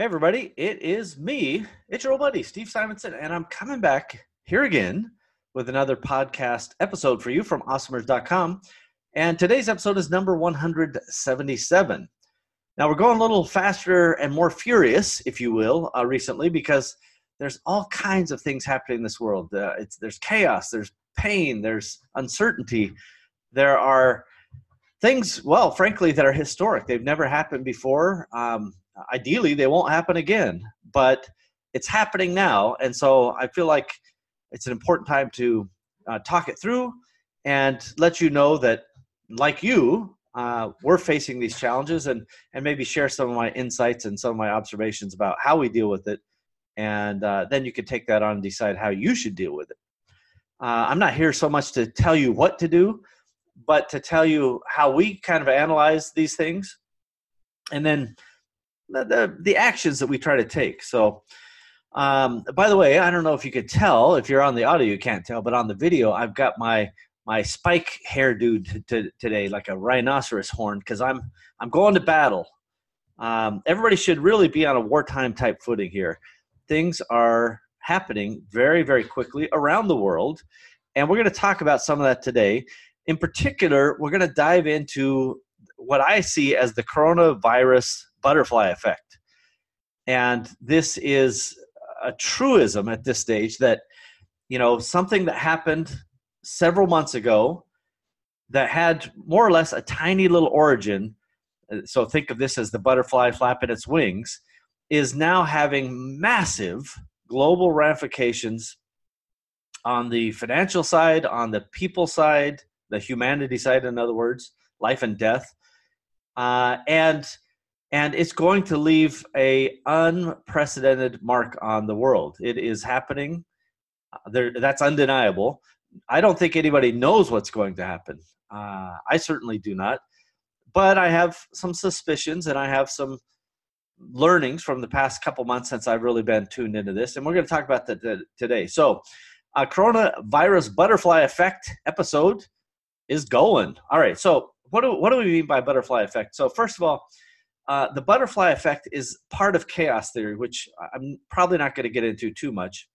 Hey, everybody, it is me. It's your old buddy, Steve Simonson, and I'm coming back here again with another podcast episode for you from awesomers.com. And today's episode is number 177. Now, we're going a little faster and more furious, if you will, uh, recently because there's all kinds of things happening in this world. Uh, it's, there's chaos, there's pain, there's uncertainty, there are things, well, frankly, that are historic. They've never happened before. Um, ideally, they won't happen again, but it's happening now. And so I feel like it's an important time to uh, talk it through and let you know that, like you, uh, we're facing these challenges and, and maybe share some of my insights and some of my observations about how we deal with it. And uh, then you can take that on and decide how you should deal with it. Uh, I'm not here so much to tell you what to do, but to tell you how we kind of analyze these things and then the, the, the actions that we try to take. So, um, by the way, I don't know if you could tell. If you're on the audio, you can't tell, but on the video, I've got my my spike hairdo t- t- today, like a rhinoceros horn, because I'm I'm going to battle. Um, everybody should really be on a wartime type footing here. Things are happening very very quickly around the world, and we're going to talk about some of that today. In particular, we're going to dive into what I see as the coronavirus butterfly effect. And this is a truism at this stage that, you know, something that happened several months ago that had more or less a tiny little origin. uh, So think of this as the butterfly flapping its wings, is now having massive global ramifications on the financial side, on the people side, the humanity side, in other words, life and death. Uh, and and it's going to leave a unprecedented mark on the world. It is happening. Uh, There, that's undeniable. I don't think anybody knows what's going to happen. Uh, I certainly do not. But I have some suspicions, and I have some learnings from the past couple months since I've really been tuned into this, and we're going to talk about that today. So, uh, coronavirus butterfly effect episode is going. All right. So, what do what do we mean by butterfly effect? So, first of all, uh, the butterfly effect is part of chaos theory, which I'm probably not going to get into too much.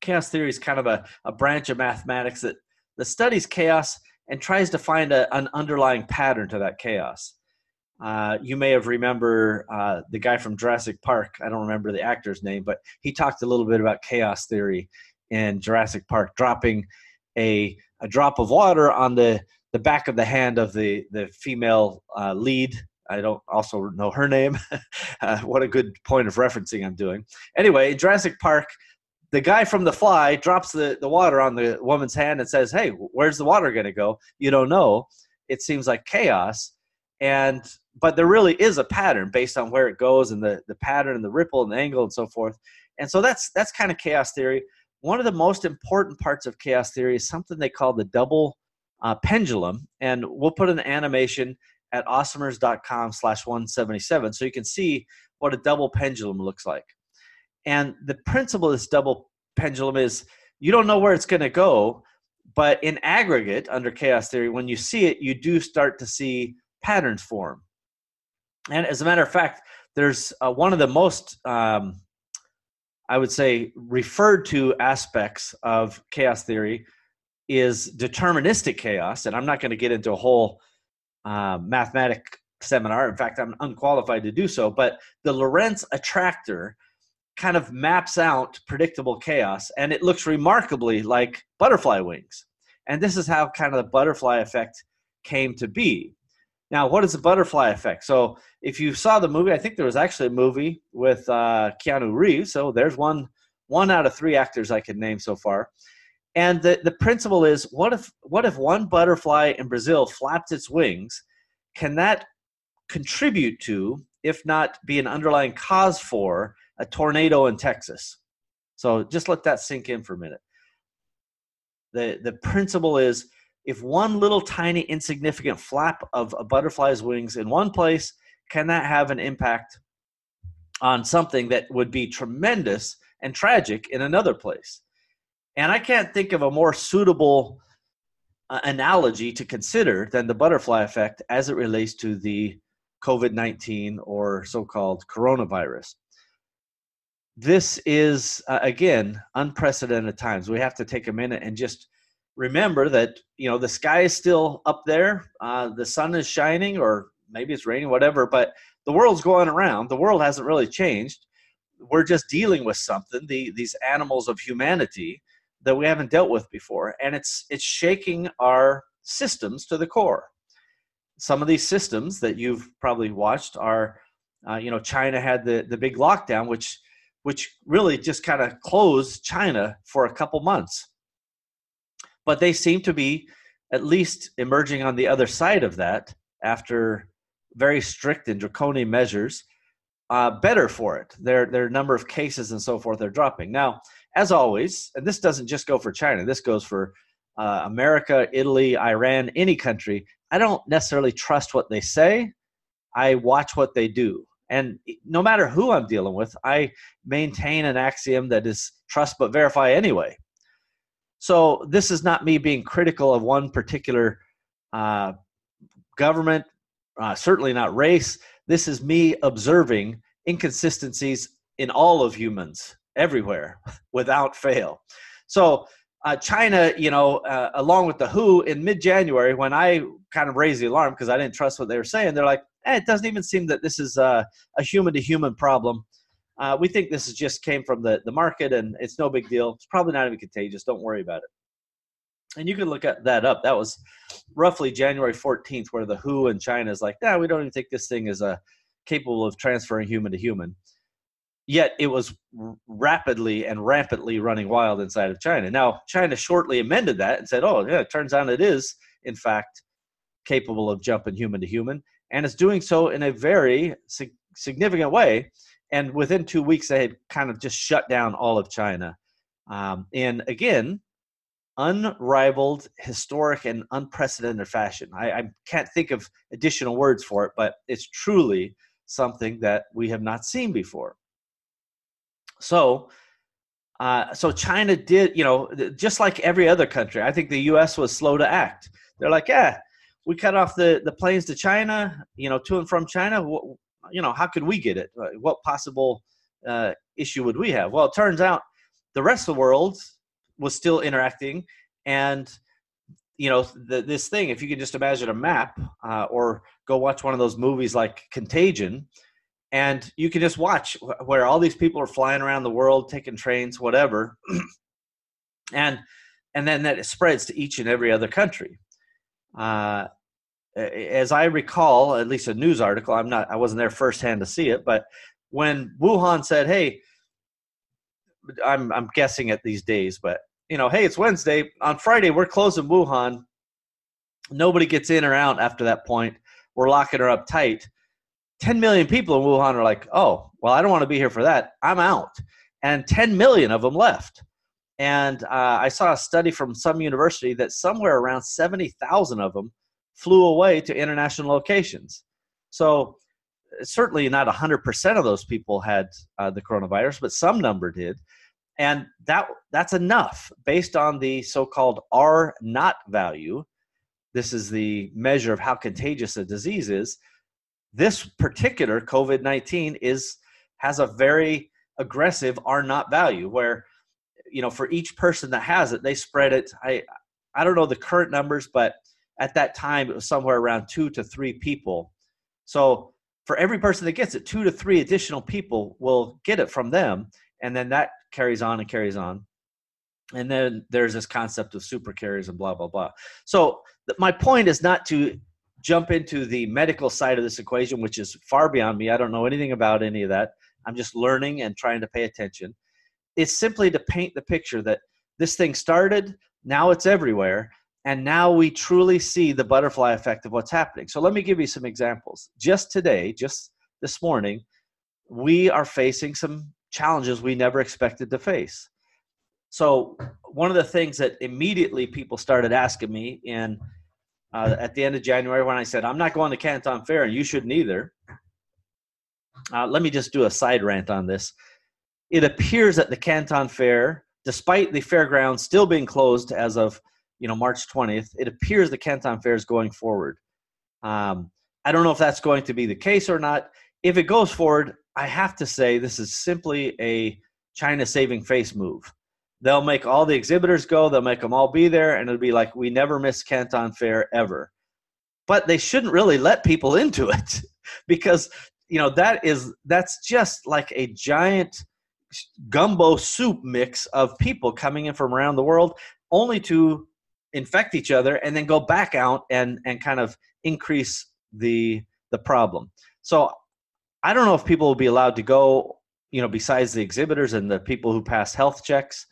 Chaos theory is kind of a, a branch of mathematics that, that studies chaos and tries to find a, an underlying pattern to that chaos. Uh, you may have remember uh, the guy from Jurassic Park. I don't remember the actor's name, but he talked a little bit about chaos theory in Jurassic Park, dropping a, a drop of water on the, the back of the hand of the, the female uh, lead I don't also know her name. uh, what a good point of referencing I'm doing. Anyway, Jurassic Park, the guy from The Fly drops the, the water on the woman's hand and says, Hey, where's the water going to go? You don't know. It seems like chaos. And but there really is a pattern based on where it goes and the, the pattern and the ripple and the angle and so forth. And so that's that's kind of chaos theory. One of the most important parts of chaos theory is something they call the double uh, pendulum. And we'll put an animation at awesomers.com slash 177 so you can see what a double pendulum looks like. And the principle of this double pendulum is you don't know where it's going to go but in aggregate under chaos theory when you see it you do start to see patterns form. And as a matter of fact there's uh, one of the most um, i would say referred to aspects of chaos theory is deterministic chaos and i'm not going to get into a whole uh, mathematic seminar. In fact, I'm unqualified to do so. But the Lorenz attractor kind of maps out predictable chaos, and it looks remarkably like butterfly wings. And this is how kind of the butterfly effect came to be. Now, what is the butterfly effect? So, if you saw the movie, I think there was actually a movie with uh, Keanu Reeves. So there's one one out of three actors I can name so far. And the, the principle is what if what if one butterfly in Brazil flaps its wings? Can that contribute to, if not be an underlying cause for, a tornado in Texas? So just let that sink in for a minute. The the principle is if one little tiny insignificant flap of a butterfly's wings in one place, can that have an impact on something that would be tremendous and tragic in another place? And I can't think of a more suitable uh, analogy to consider than the butterfly effect as it relates to the COVID 19 or so called coronavirus. This is, uh, again, unprecedented times. We have to take a minute and just remember that, you know, the sky is still up there, uh, the sun is shining, or maybe it's raining, whatever, but the world's going around. The world hasn't really changed. We're just dealing with something, the, these animals of humanity that we haven't dealt with before. And it's, it's shaking our systems to the core some of these systems that you've probably watched are, uh, you know, China had the the big lockdown, which which really just kind of closed China for a couple months. But they seem to be at least emerging on the other side of that after very strict and draconian measures, uh, better for it. Their their number of cases and so forth are dropping now. As always, and this doesn't just go for China. This goes for uh, America, Italy, Iran, any country. I don't necessarily trust what they say. I watch what they do. And no matter who I'm dealing with, I maintain an axiom that is trust but verify anyway. So this is not me being critical of one particular uh, government, uh, certainly not race. This is me observing inconsistencies in all of humans everywhere without fail. So uh, China, you know, uh, along with the WHO in mid January, when I kind of raised the alarm because I didn't trust what they were saying, they're like, eh, it doesn't even seem that this is uh, a human to human problem. We think this is just came from the, the market and it's no big deal. It's probably not even contagious. Don't worry about it. And you can look at that up. That was roughly January 14th, where the WHO in China is like, yeah, we don't even think this thing is uh, capable of transferring human to human yet it was rapidly and rampantly running wild inside of China. Now, China shortly amended that and said, oh, yeah, it turns out it is, in fact, capable of jumping human to human, and it's doing so in a very sig- significant way. And within two weeks, they had kind of just shut down all of China. Um, and again, unrivaled, historic, and unprecedented fashion. I, I can't think of additional words for it, but it's truly something that we have not seen before. So, uh, so China did, you know, just like every other country. I think the U.S. was slow to act. They're like, yeah, we cut off the the planes to China, you know, to and from China. You know, how could we get it? What possible uh, issue would we have? Well, it turns out the rest of the world was still interacting, and you know, the, this thing. If you can just imagine a map, uh, or go watch one of those movies like Contagion and you can just watch where all these people are flying around the world taking trains whatever and and then that spreads to each and every other country uh, as i recall at least a news article i'm not i wasn't there firsthand to see it but when wuhan said hey i'm i'm guessing at these days but you know hey it's wednesday on friday we're closing wuhan nobody gets in or out after that point we're locking her up tight 10 million people in Wuhan are like, oh, well, I don't want to be here for that. I'm out. And 10 million of them left. And uh, I saw a study from some university that somewhere around 70,000 of them flew away to international locations. So certainly not 100% of those people had uh, the coronavirus, but some number did. And that that's enough based on the so-called R naught value. This is the measure of how contagious a disease is. This particular COVID 19 is has a very aggressive R naught value where you know for each person that has it they spread it. I i don't know the current numbers but at that time it was somewhere around two to three people. So for every person that gets it two to three additional people will get it from them and then that carries on and carries on and then there's this concept of super carriers and blah blah blah so my point is not to jump into the medical side of this equation, which is far beyond me. I don't know anything about any of that. I'm just learning and trying to pay attention. It's simply to paint the picture that this thing started, now it's everywhere, and now we truly see the butterfly effect of what's happening. So let me give you some examples. Just today, just this morning, we are facing some challenges we never expected to face. So, one of the things that immediately people started asking me in uh, at the end of January when I said, I'm not going to Canton Fair and you shouldn't either. Uh, let me just do a side rant on this. It appears that the Canton Fair, despite the fairgrounds still being closed as of you know March 20th, it appears the Canton Fair is going forward. Um, I don't know if that's going to be the case or not. If it goes forward, I have to say this is simply a China saving face move. They'll make all the exhibitors go, they'll make them all be there, and it'll be like, we never miss Canton Fair ever. But they shouldn't really let people into it because, you know, that is, that's just like a giant gumbo soup mix of people coming in from around the world only to infect each other and then go back out and, and kind of increase the, the problem. So I don't know if people will be allowed to go, you know, besides the exhibitors and the people who pass health checks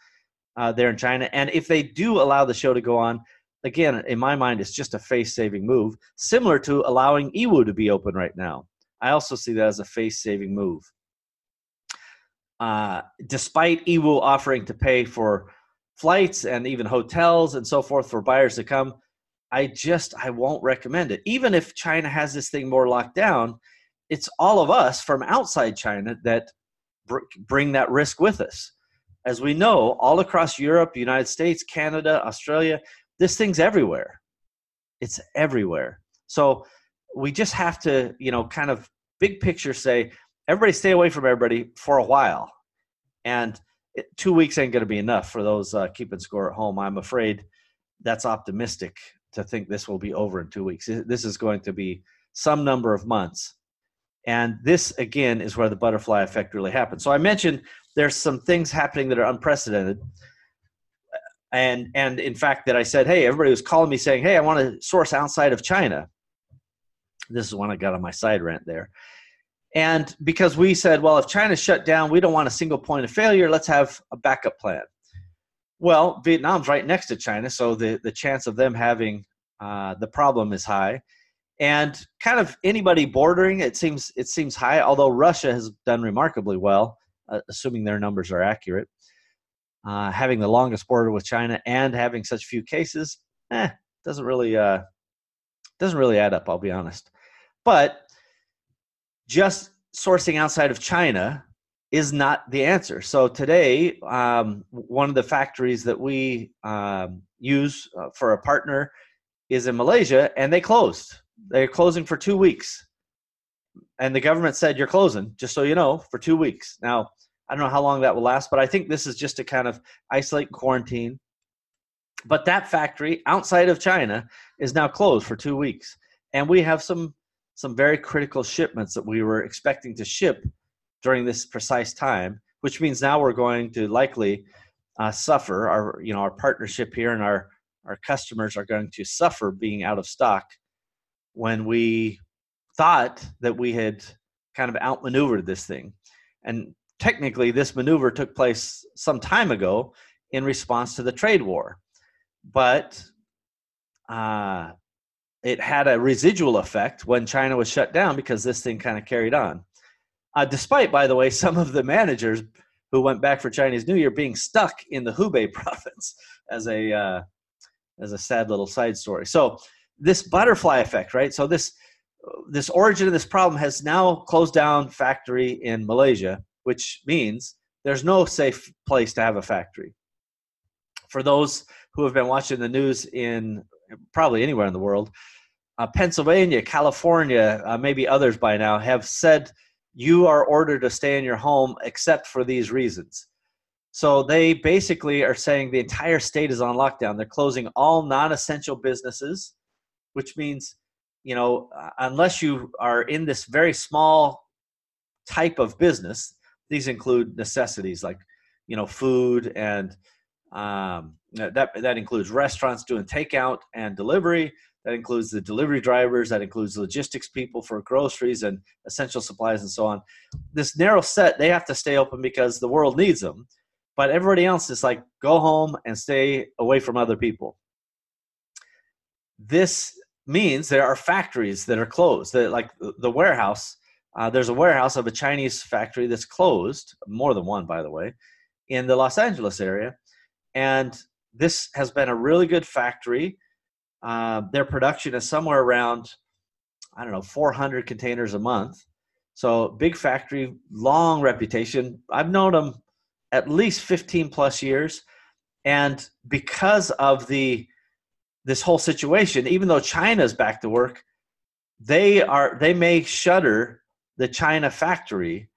uh, there in China. And if they do allow the show to go on, again, in my mind, it's just a face saving move, similar to allowing Yiwu to be open right now. I also see that as a face saving move. Uh, despite Yiwu offering to pay for flights and even hotels and so forth for buyers to come, I just I won't recommend it. Even if China has this thing more locked down, it's all of us from outside China that br- bring that risk with us. As we know, all across Europe, United States, Canada, Australia, this thing's everywhere. It's everywhere. So we just have to, you know, kind of big picture say, everybody stay away from everybody for a while. And two weeks ain't going to be enough for those uh, keeping score at home. I'm afraid that's optimistic to think this will be over in two weeks. This is going to be some number of months. And this, again, is where the butterfly effect really happens. So I mentioned there's some things happening that are unprecedented. And, and in fact, that I said, hey, everybody was calling me saying, hey, I want to source outside of China. This is when I got on my side rant there. And because we said, well, if China's shut down, we don't want a single point of failure. Let's have a backup plan. Well, Vietnam's right next to China, so the, the chance of them having uh, the problem is high and kind of anybody bordering it seems it seems high although russia has done remarkably well uh, assuming their numbers are accurate. Uh, having the longest border with china and having such few cases eh, doesn't really uh, doesn't really add up i'll be honest. But just sourcing outside of china is not the answer. So today um, one of the factories that we um, use uh, for a partner is in malaysia and they closed they're closing for two weeks. And the government said, You're closing, just so you know, for two weeks. Now, I don't know how long that will last, but I think this is just to kind of isolate and quarantine. But that factory outside of China is now closed for two weeks. And we have some some very critical shipments that we were expecting to ship during this precise time, which means now we're going to likely uh, suffer. Our you know our partnership here and our our customers are going to suffer being out of stock when we thought that we had kind of outmaneuvered this thing. And technically, this maneuver took place some time ago in response to the trade war. But uh, it had a residual effect when China was shut down because this thing kind of carried on. Uh, despite, by the way, some of the managers who went back for Chinese New Year being stuck in the Hubei province as a uh, as a sad little side story. So this butterfly effect, right? So this this origin of this problem has now closed down factory in Malaysia, which means there's no safe place to have a factory. For those who have been watching the news in probably anywhere in the world, uh, Pennsylvania, California, uh, maybe others by now have said you are ordered to stay in your home except for these reasons. So they basically are saying the entire state is on lockdown. They're closing all non essential businesses which means you know uh, unless you are in this very small type of business these include necessities like you know food and um, that that includes restaurants doing takeout and delivery. That includes the delivery drivers. That includes logistics people for groceries and essential supplies and so on. This narrow set they have to stay open because the world needs them but everybody else is like go home and stay away from other people. This means there are factories that are closed. That like the warehouse, uh, there's a warehouse of a Chinese factory that's closed, more than one, by the way, in the Los Angeles area, and this has been a really good factory. Uh, their production is somewhere around, I don't know, 400 containers a month. So big factory, long reputation. I've known them at least 15 plus years, and because of the this whole situation, even though China's back to work, they are they may shutter the China factory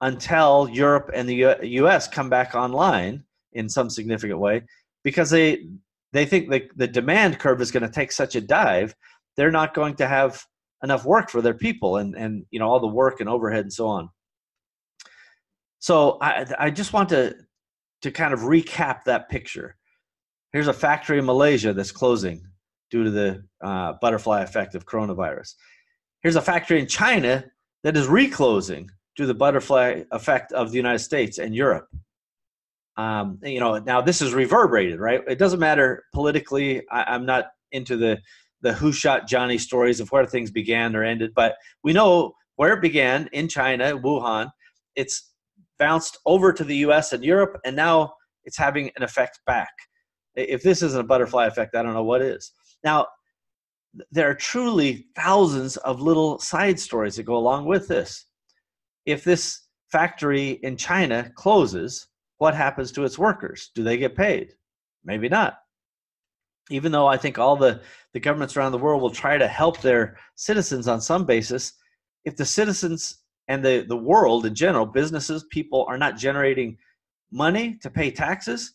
until Europe and the U.S. come back online in some significant way because they they think the, the demand curve is going to take such a dive they're not going to have enough work for their people and and you know all the work and overhead and so on so i i just want to to kind of recap that picture here's a factory in malaysia that's closing due to the uh, butterfly effect of coronavirus. Here's a factory in china that is reclosing due to the butterfly effect of the united states and europe. Um, you know now this is reverberated right? It doesn't matter politically. I, i'm not into the the who shot johnny stories of where things began or ended but we know where it began in china wuhan. It's bounced over to the us and europe and now it's having an effect back if this isn't a butterfly effect i don't know what is now there are truly thousands of little side stories that go along with this if this factory in china closes what happens to its workers? Do they get paid? Maybe not. Even though I think all the, the governments around the world will try to help their citizens on some basis, if the citizens and the, the world in general, businesses, people are not generating money to pay taxes,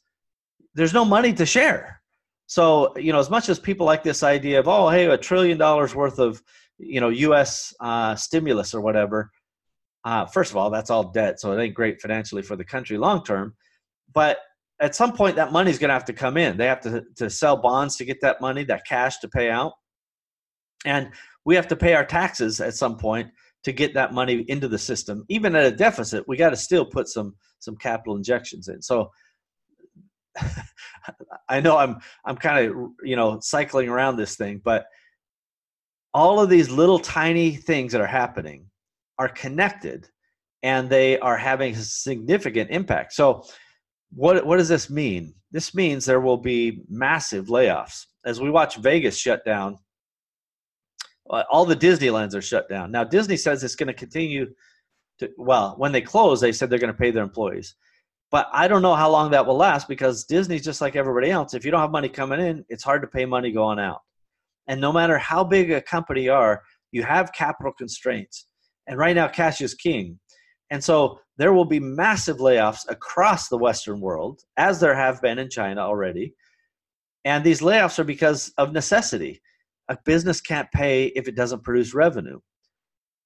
there's no money to share. So, you know, as much as people like this idea of, oh, hey, a trillion dollars worth of, you know, U.S. Uh, stimulus or whatever, uh, first of all, that's all debt, so it ain't great financially for the country long term. But at some point, that money's going to have to come in. They have to to sell bonds to get that money, that cash to pay out, and we have to pay our taxes at some point to get that money into the system. Even at a deficit, we got to still put some some capital injections in. So I know I'm I'm kind of you know cycling around this thing, but all of these little tiny things that are happening are connected and they are having a significant impact. So, what, what does this mean? This means there will be massive layoffs. As we watch Vegas shut down, uh, all the Disneylands are shut down. Now, Disney says it's going to continue to, well, when they close, they said they're going to pay their employees. But I don't know how long that will last because Disney's just like everybody else. If you don't have money coming in, it's hard to pay money going out. And no matter how big a company you are, you have capital constraints. And right now, cash is king. And so there will be massive layoffs across the Western world, as there have been in China already. And these layoffs are because of necessity. A business can't pay if it doesn't produce revenue.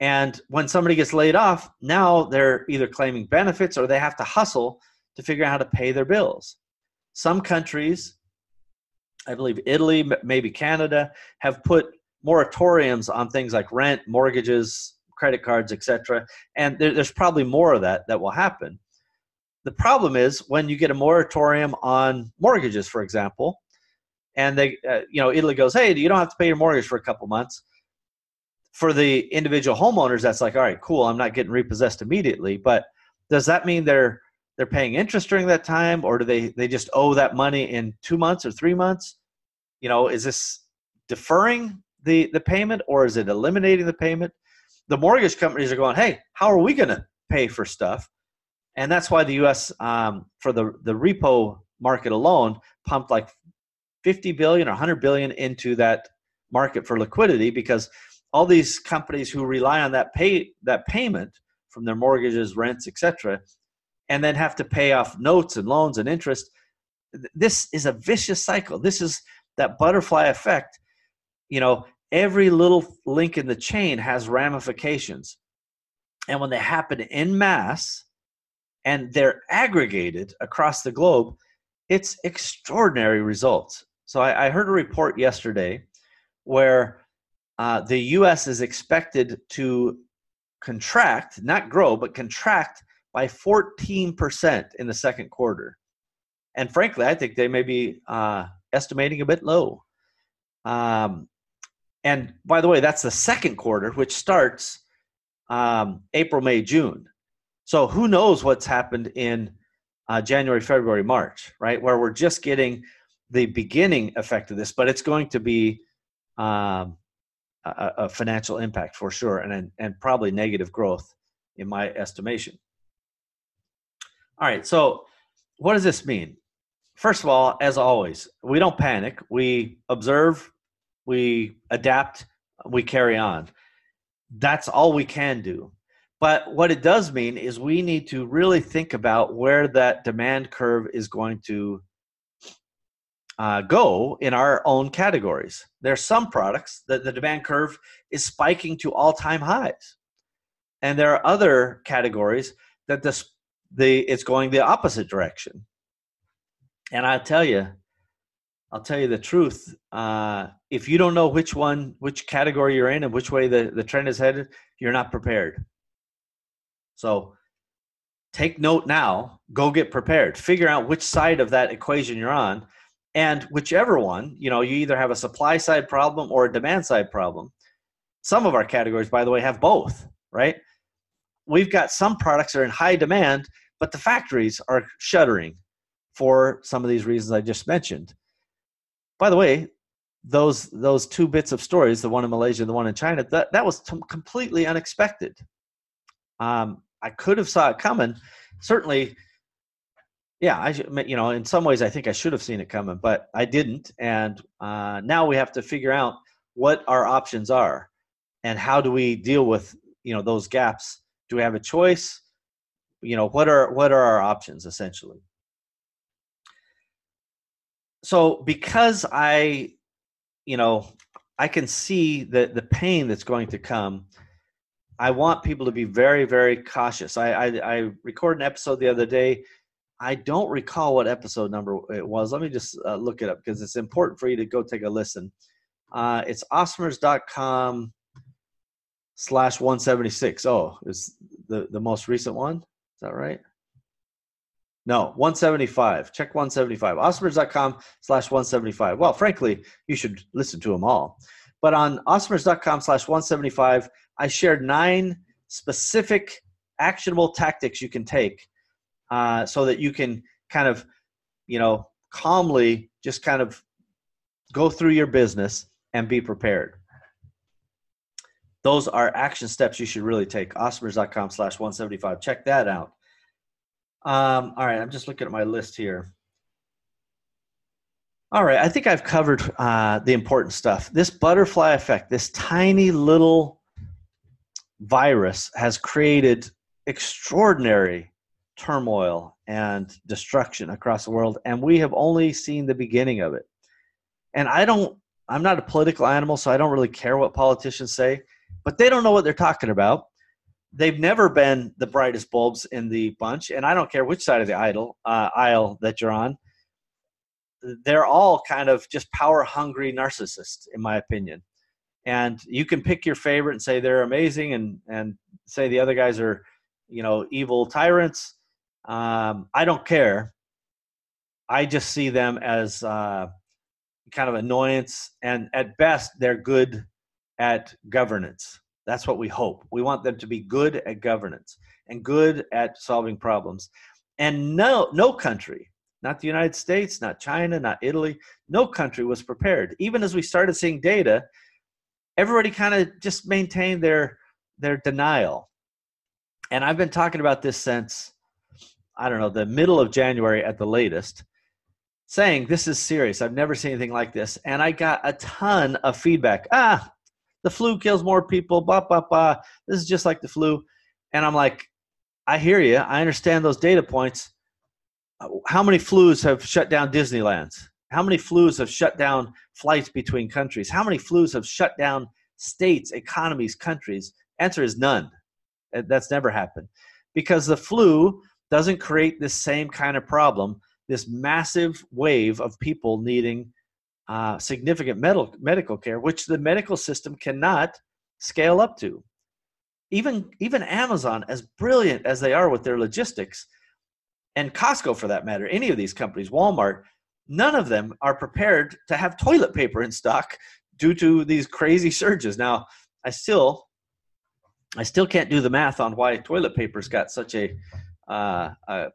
And when somebody gets laid off, now they're either claiming benefits or they have to hustle to figure out how to pay their bills. Some countries, I believe Italy, maybe Canada, have put moratoriums on things like rent, mortgages, credit cards, etc. And there, there's probably more of that that will happen. The problem is when you get a moratorium on mortgages, for example, and they, uh, you know, Italy goes, hey, you don't have to pay your mortgage for a couple months. For the individual homeowners, that's like, all right, cool, I'm not getting repossessed immediately. But does that mean they're they're paying interest during that time, or do they they just owe that money in two months or three months? You know, is this deferring the the payment, or is it eliminating the payment? the mortgage companies are going, hey, how are we going to pay for stuff? And that's why the U.S. Um, for the the repo market alone pumped like 50 billion or 100 billion into that market for liquidity because all these companies who rely on that pay that payment from their mortgages, rents, etc., and then have to pay off notes and loans and interest. This is a vicious cycle. This is that butterfly effect. You know, every little link in the chain has ramifications. And when they happen in mass and they're aggregated across the globe, it's extraordinary results. So I, I heard a report yesterday where uh, the US is expected to contract, not grow, but contract by 14% in the second quarter. And frankly, I think they may be uh, estimating a bit low. Um, and by the way, that's the second quarter, which starts um, April, May, June. So who knows what's happened in uh, January, February, March, right? Where we're just getting the beginning effect of this, but it's going to be um, a, a, financial impact for sure, and and probably negative growth in my estimation. All right, so what does this mean? First of all, as always, we don't panic. We observe we adapt, we carry on. that's all we can do. But what it does mean is we need to really think about where that demand curve is going to uh, go in our own categories. There are some products that the demand curve is spiking to all time highs. And there are other categories that this, the, it's going the opposite direction. And I tell you, I'll tell you the truth. Uh, if you don't know which one, which category you're in, and which way the, the trend is headed, you're not prepared. So take note now, go get prepared, figure out which side of that equation you're on. And whichever one, you know, you either have a supply side problem or a demand side problem. Some of our categories, by the way, have both, right? We've got some products that are in high demand, but the factories are shuttering for some of these reasons I just mentioned. By the way, those those two bits of stories, the one in Malaysia the one in China, that, that was t- completely unexpected. Um, I could have saw it coming. Certainly, yeah, I you know in some ways I think I should have seen it coming, but I didn't. And uh, now we have to figure out what our options are and how do we deal with you know those gaps. Do we have a choice? You know what are what are our options essentially? So because I, you know, I can see the the pain that's going to come I want people to be very, very cautious. I, I, I recorded an episode the other day. I don't recall what episode number it was. Let me just uh, look it up because it's important for you to go take a listen. Uh, it's awesomers.com slash 176. Oh, it's the, the most recent one? That right? No, 175. Check 175. Awesomers.com slash 175. Well, frankly, you should listen to them all. But on awesomers.com slash 175, I shared nine specific actionable tactics you can take uh, so that you can kind of, you know, calmly just kind of go through your business and be prepared. Those are action steps you should really take. Awesomers.com slash 175. Check that out. Um, all right, I'm just looking at my list here. All right, I think I've covered uh, the important stuff. This butterfly effect, this tiny little virus has created extraordinary turmoil and destruction across the world, and we have only seen the beginning of it. And I don't, I'm not a political animal, so I don't really care what politicians say, but they don't know what they're talking about. They've never been the brightest bulbs in the bunch, and I don't care which side of the idol, uh, aisle that you're on. They're all kind of just power hungry narcissists, in my opinion and you can pick your favorite and say they're amazing and and say the other guys are you know evil tyrants um, i don't care i just see them as uh, kind of annoyance and at best they're good at governance that's what we hope we want them to be good at governance and good at solving problems and no no country not the united states not china not italy no country was prepared even as we started seeing data everybody kind of just maintained their their denial. And I've been talking about this since I don't know the middle of January at the latest, saying this is serious. I've never seen anything like this, and I got a ton of feedback. Ah, the flu kills more people. Blah blah blah. This is just like the flu, and I'm like, I hear you. I understand those data points. How many flus have shut down Disneylands? How many flus have shut down flights between countries? How many flus have shut down states, economies, countries? Answer is none. Uh, that's never happened because the flu doesn't create this same kind of problem, this massive wave of people needing uh, significant medical medical care, which the medical system cannot scale up to. Even even Amazon, as brilliant as they are with their logistics, and Costco for that matter, any of these companies, Walmart, none of them are prepared to have toilet paper in stock due to these crazy surges. Now, I still, I still can't do the math on why toilet paper's got such a, uh, a,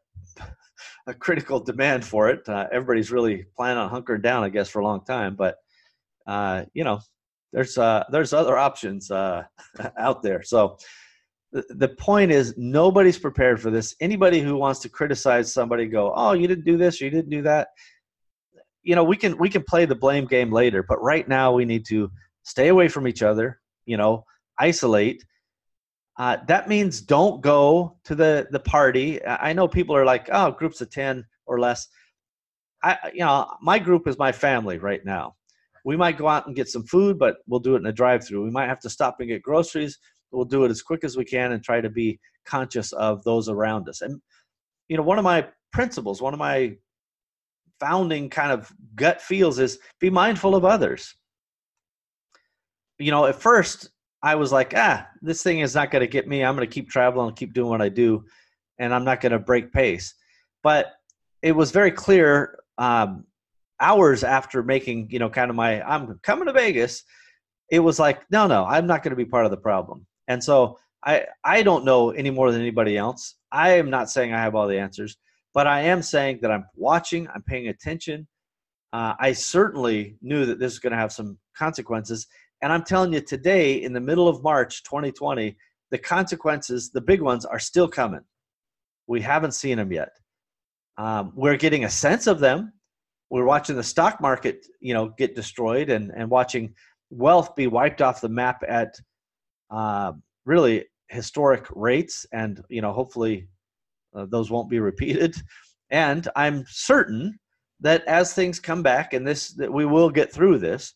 a, critical demand for it. Uh, everybody's really planning on hunkering down, I guess, for a long time. But uh, you know, there's uh, there's other options uh, out there. So the, point is, nobody's prepared for this. Anybody who wants to criticize somebody, go, "Oh, you didn't do this, you didn't do that." you know we can we can play the blame game later but right now we need to stay away from each other you know isolate uh, that means don't go to the the party. I know people are like, oh, groups of ten or less. I, you know, my group is my family right now. We might go out and get some food, but we'll do it in a drive-through. We might have to stop and get groceries. We'll do it as quick as we can and try to be conscious of those around us. And you know, one of my principles, one of my founding kind of gut feels is be mindful of others. You know, at first I was like, ah, this thing is not going to get me. I'm going to keep traveling and keep doing what I do, and I'm not going to break pace. But it was very clear um, hours after making, you know, kind of my, I'm coming to Vegas. It was like, no, no, I'm not going to be part of the problem. And so I, I don't know any more than anybody else. I am not saying I have all the answers, but I am saying that I'm watching, I'm paying attention. Uh, I certainly knew that this was going to have some consequences. And I'm telling you, today, in the middle of March 2020, the consequences, the big ones, are still coming. We haven't seen them yet. Um, we're getting a sense of them. We're watching the stock market, you know, get destroyed, and and watching wealth be wiped off the map at uh, really historic rates, and you know, hopefully, uh, those won't be repeated. And I'm certain that as things come back, and this that we will get through this,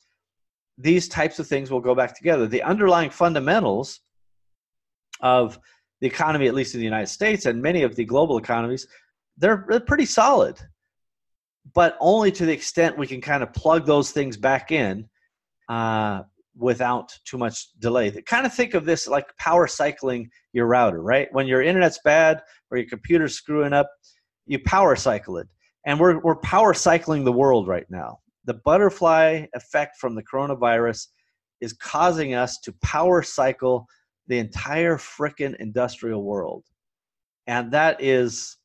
these types of things will go back together. The underlying fundamentals of the economy, at least in the United States and many of the global economies, they're, they're pretty solid, but only to the extent we can kind of plug those things back in uh, without too much delay. Kind of think of this like power cycling your router, right? When your internet's bad or your computer's screwing up, you power cycle it. And we're, we're power cycling the world right now the butterfly effect from the coronavirus is causing us to power cycle the entire frickin' industrial world. And that is,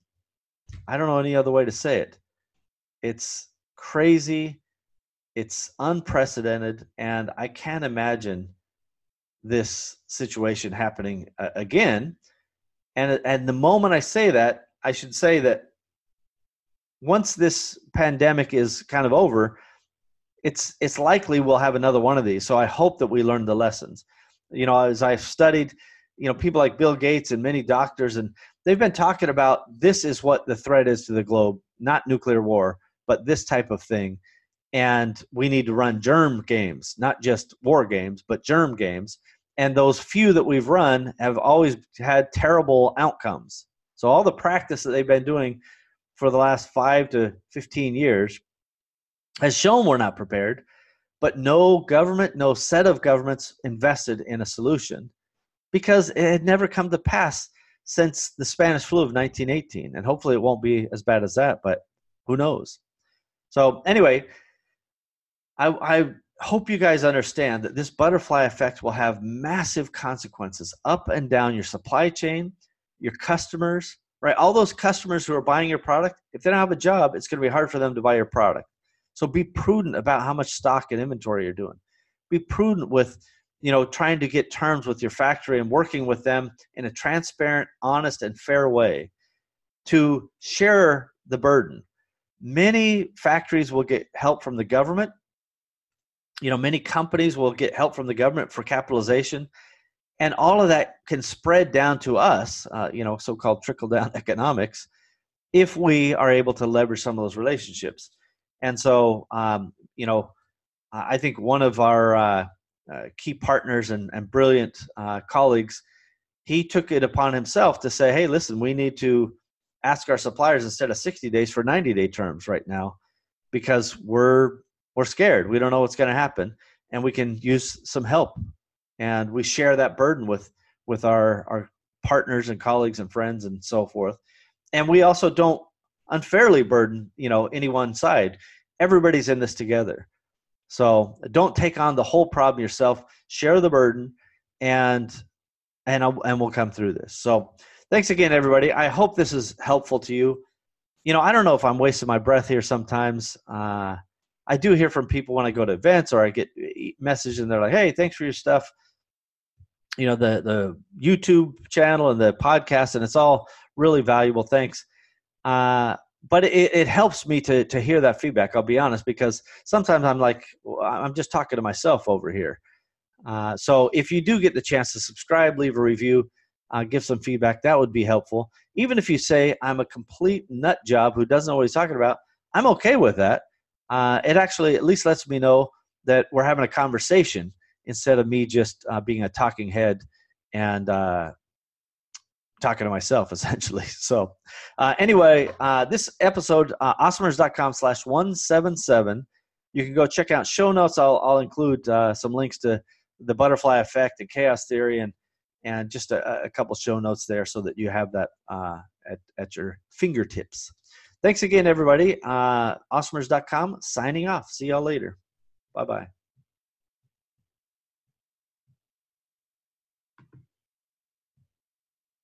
I don't know any other way to say it. It's crazy, it's unprecedented, and I can't imagine this situation happening uh, again. And, and the moment I say that, I should say that once this pandemic is kind of over, it's it's likely we'll have another one of these. So I hope that we learn the lessons. You know, as I've studied, you know, people like Bill Gates and many doctors, and they've been talking about this is what the threat is to the globe, not nuclear war, but this type of thing. And we need to run germ games, not just war games, but germ games. And those few that we've run have always had terrible outcomes. So all the practice that they've been doing for the last five to 15 years has shown we're not prepared, but no government, no set of governments invested in a solution because it had never come to pass since the Spanish flu of 1918. And hopefully it won't be as bad as that, but who knows? So, anyway, I, I hope you guys understand that this butterfly effect will have massive consequences up and down your supply chain, your customers, right? All those customers who are buying your product, if they don't have a job, it's going to be hard for them to buy your product. So be prudent about how much stock and inventory you're doing. Be prudent with, you know, trying to get terms with your factory and working with them in a transparent, honest, and fair way to share the burden. Many factories will get help from the government. You know, many companies will get help from the government for capitalization. And all of that can spread down to us, uh, you know, so called trickle down economics, if we are able to leverage some of those relationships. And so, um, you know, I think one of our uh, uh, key partners and, and brilliant uh, colleagues, he took it upon himself to say, hey, listen, we need to ask our suppliers instead of 60 days for 90 day terms right now because we're we're scared. We don't know what's going to happen and we can use some help. And we share that burden with with our our partners and colleagues and friends and so forth. And we also don't unfairly burden you know any one side. Everybody's in this together. So don't take on the whole problem yourself. Share the burden and and I'll, and we'll come through this. So thanks again everybody. I hope this is helpful to you. You know i don't know if i'm wasting my breath here sometimes. Uh, i do hear from people when i go to events or i get messages and they're like hey thanks for your stuff. You know the the youtube channel and the podcast and it's all really valuable. Thanks uh, but it, it helps me to to hear that feedback. I'll be honest, because sometimes I'm like I'm just talking to myself over here. Uh, so if you do get the chance to subscribe, leave a review, uh, give some feedback. That would be helpful. Even if you say I'm a complete nut job who doesn't know what he's talking about, I'm okay with that. Uh, it actually at least lets me know that we're having a conversation instead of me just uh, being a talking head and uh, talking to myself essentially. So uh, anyway, uh, this episode, uh, awesomers.com slash 177, you can go check out show notes. I'll, I'll include uh, some links to the butterfly effect and chaos theory and, and just a, a couple show notes there so that you have that uh, at, at your fingertips. Thanks again, everybody. Uh, awesomers.com signing off. See y'all later. Bye bye.